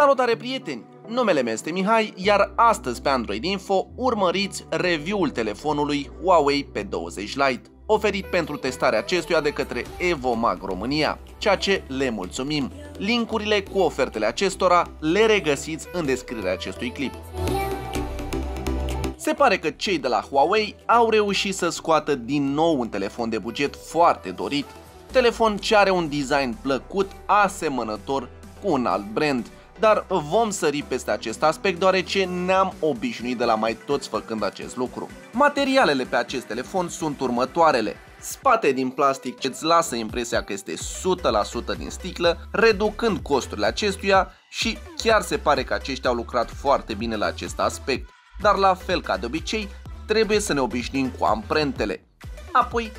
Salutare prieteni! Numele meu este Mihai, iar astăzi pe Android Info urmăriți review-ul telefonului Huawei P20 Lite, oferit pentru testarea acestuia de către Evomag România, ceea ce le mulțumim. Linkurile cu ofertele acestora le regăsiți în descrierea acestui clip. Se pare că cei de la Huawei au reușit să scoată din nou un telefon de buget foarte dorit, telefon ce are un design plăcut, asemănător cu un alt brand – dar vom sări peste acest aspect deoarece ne-am obișnuit de la mai toți făcând acest lucru. Materialele pe acest telefon sunt următoarele. Spate din plastic ce îți lasă impresia că este 100% din sticlă, reducând costurile acestuia și chiar se pare că aceștia au lucrat foarte bine la acest aspect. Dar la fel ca de obicei, trebuie să ne obișnuim cu amprentele. Apoi,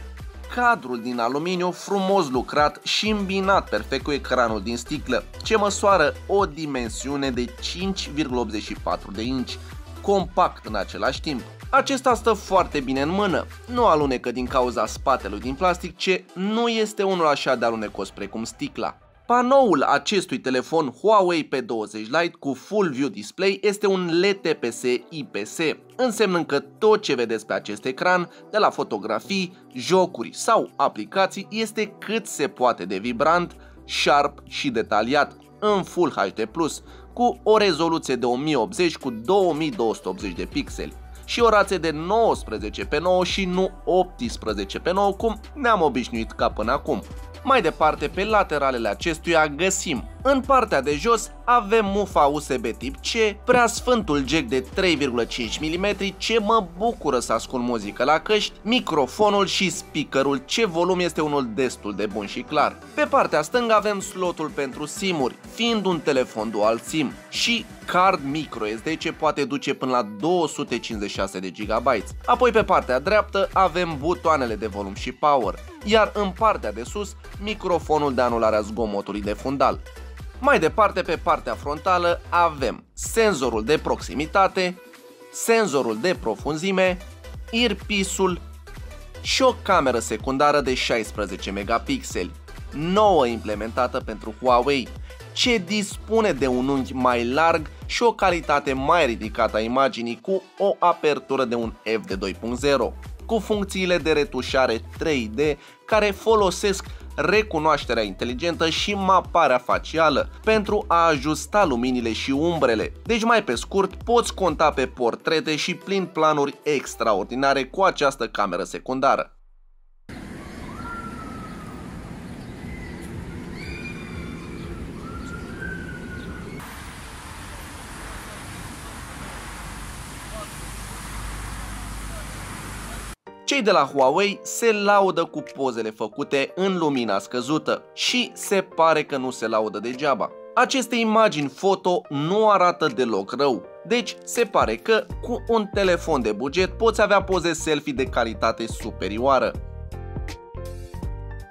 cadrul din aluminiu frumos lucrat și îmbinat perfect cu ecranul din sticlă, ce măsoară o dimensiune de 5,84 de inci, compact în același timp. Acesta stă foarte bine în mână, nu alunecă din cauza spatelui din plastic, ce nu este unul așa de alunecos precum sticla. Panoul acestui telefon Huawei P20 Lite cu Full View Display este un LTPS IPS, însemnând că tot ce vedeți pe acest ecran, de la fotografii, jocuri sau aplicații, este cât se poate de vibrant, sharp și detaliat, în Full HD+, cu o rezoluție de 1080 cu 2280 de pixeli și o rație de 19 pe 9 și nu 18 pe 9 cum ne-am obișnuit ca până acum. Mai departe, pe lateralele acestuia găsim în partea de jos avem mufa USB tip C, prea sfântul jack de 3,5 mm ce mă bucură să ascult muzică la căști, microfonul și speakerul ce volum este unul destul de bun și clar. Pe partea stângă avem slotul pentru simuri, fiind un telefon dual SIM și card micro SD ce poate duce până la 256 de GB. Apoi pe partea dreaptă avem butoanele de volum și power, iar în partea de sus microfonul de anulare a zgomotului de fundal. Mai departe, pe partea frontală, avem senzorul de proximitate, senzorul de profunzime, earpiece-ul și o cameră secundară de 16 megapixeli, nouă implementată pentru Huawei, ce dispune de un unghi mai larg și o calitate mai ridicată a imaginii cu o apertură de un f de 2.0, cu funcțiile de retușare 3D care folosesc recunoașterea inteligentă și maparea facială pentru a ajusta luminile și umbrele. Deci mai pe scurt, poți conta pe portrete și plin planuri extraordinare cu această cameră secundară. Cei de la Huawei se laudă cu pozele făcute în lumina scăzută și se pare că nu se laudă degeaba. Aceste imagini foto nu arată deloc rău, deci se pare că cu un telefon de buget poți avea poze selfie de calitate superioară.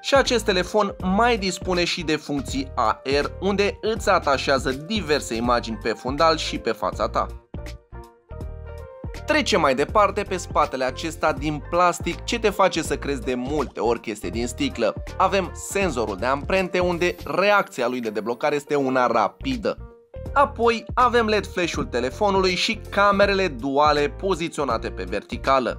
Și acest telefon mai dispune și de funcții AR unde îți atașează diverse imagini pe fundal și pe fața ta. Trece mai departe pe spatele acesta din plastic ce te face să crezi de multe ori că este din sticlă. Avem senzorul de amprente unde reacția lui de deblocare este una rapidă. Apoi avem LED flash-ul telefonului și camerele duale poziționate pe verticală.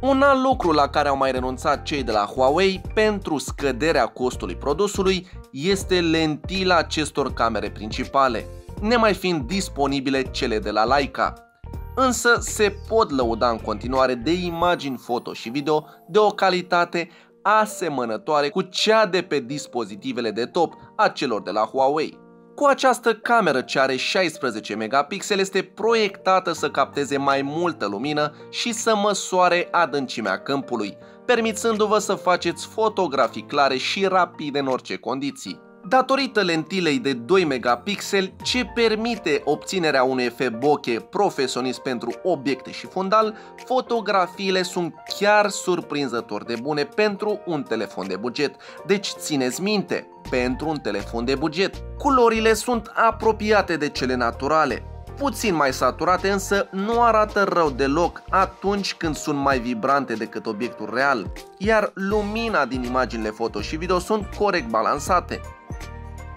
Un alt lucru la care au mai renunțat cei de la Huawei pentru scăderea costului produsului este lentila acestor camere principale, nemai fiind disponibile cele de la Leica însă se pot lăuda în continuare de imagini foto și video de o calitate asemănătoare cu cea de pe dispozitivele de top a celor de la Huawei. Cu această cameră ce are 16 megapixeli este proiectată să capteze mai multă lumină și să măsoare adâncimea câmpului, permițându-vă să faceți fotografii clare și rapide în orice condiții datorită lentilei de 2 megapixeli ce permite obținerea unui efect bokeh profesionist pentru obiecte și fundal, fotografiile sunt chiar surprinzător de bune pentru un telefon de buget. Deci țineți minte, pentru un telefon de buget. Culorile sunt apropiate de cele naturale, puțin mai saturate, însă nu arată rău deloc atunci când sunt mai vibrante decât obiectul real, iar lumina din imaginile foto și video sunt corect balansate.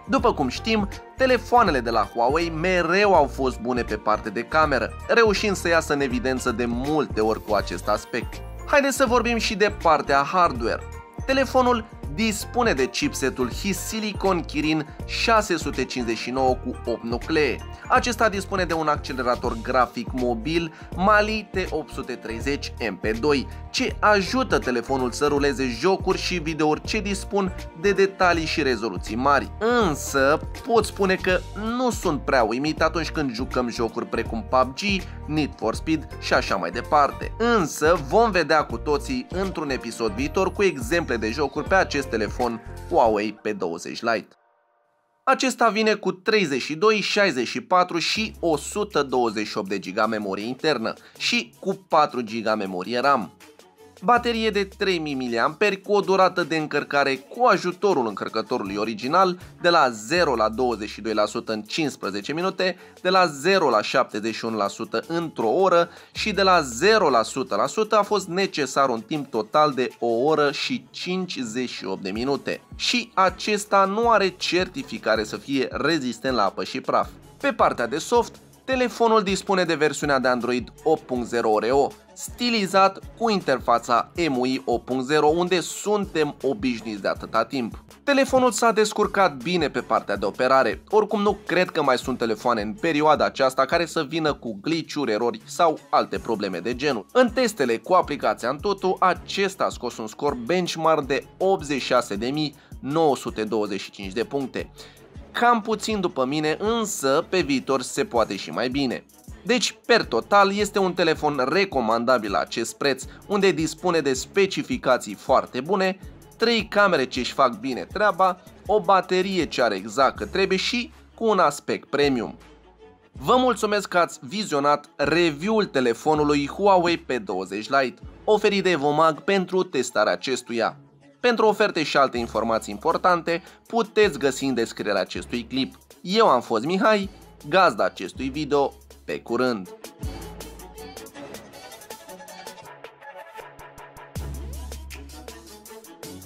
După cum știm, telefoanele de la Huawei mereu au fost bune pe parte de cameră, reușind să iasă în evidență de multe ori cu acest aspect. Haideți să vorbim și de partea hardware. Telefonul dispune de chipsetul Silicon Kirin 659 cu 8 nuclee. Acesta dispune de un accelerator grafic mobil Mali T830 MP2, ce ajută telefonul să ruleze jocuri și videouri ce dispun de detalii și rezoluții mari. Însă, pot spune că nu sunt prea uimit atunci când jucăm jocuri precum PUBG, Need for Speed și așa mai departe. Însă, vom vedea cu toții într-un episod viitor cu exemple de jocuri pe acest telefon Huawei P20 Lite. Acesta vine cu 32, 64 și 128 de GB memorie internă și cu 4 GB memorie RAM baterie de 3000 mAh cu o durată de încărcare cu ajutorul încărcătorului original de la 0 la 22% în 15 minute, de la 0 la 71% într-o oră și de la 0 la 100% a fost necesar un timp total de o oră și 58 de minute. Și acesta nu are certificare să fie rezistent la apă și praf. Pe partea de soft, Telefonul dispune de versiunea de Android 8.0 Oreo, stilizat cu interfața MUI 8.0 unde suntem obișnuiți de atâta timp. Telefonul s-a descurcat bine pe partea de operare, oricum nu cred că mai sunt telefoane în perioada aceasta care să vină cu glitch-uri, erori sau alte probleme de genul. În testele cu aplicația Antutu, acesta a scos un scor benchmark de 86.925 de puncte cam puțin după mine, însă pe viitor se poate și mai bine. Deci, per total, este un telefon recomandabil la acest preț, unde dispune de specificații foarte bune, 3 camere ce își fac bine treaba, o baterie ce are exact cât trebuie și cu un aspect premium. Vă mulțumesc că ați vizionat review-ul telefonului Huawei P20 Lite, oferit de Vomag pentru testarea acestuia. Pentru oferte și alte informații importante, puteți găsi în descrierea acestui clip. Eu am fost Mihai, gazda acestui video, pe curând!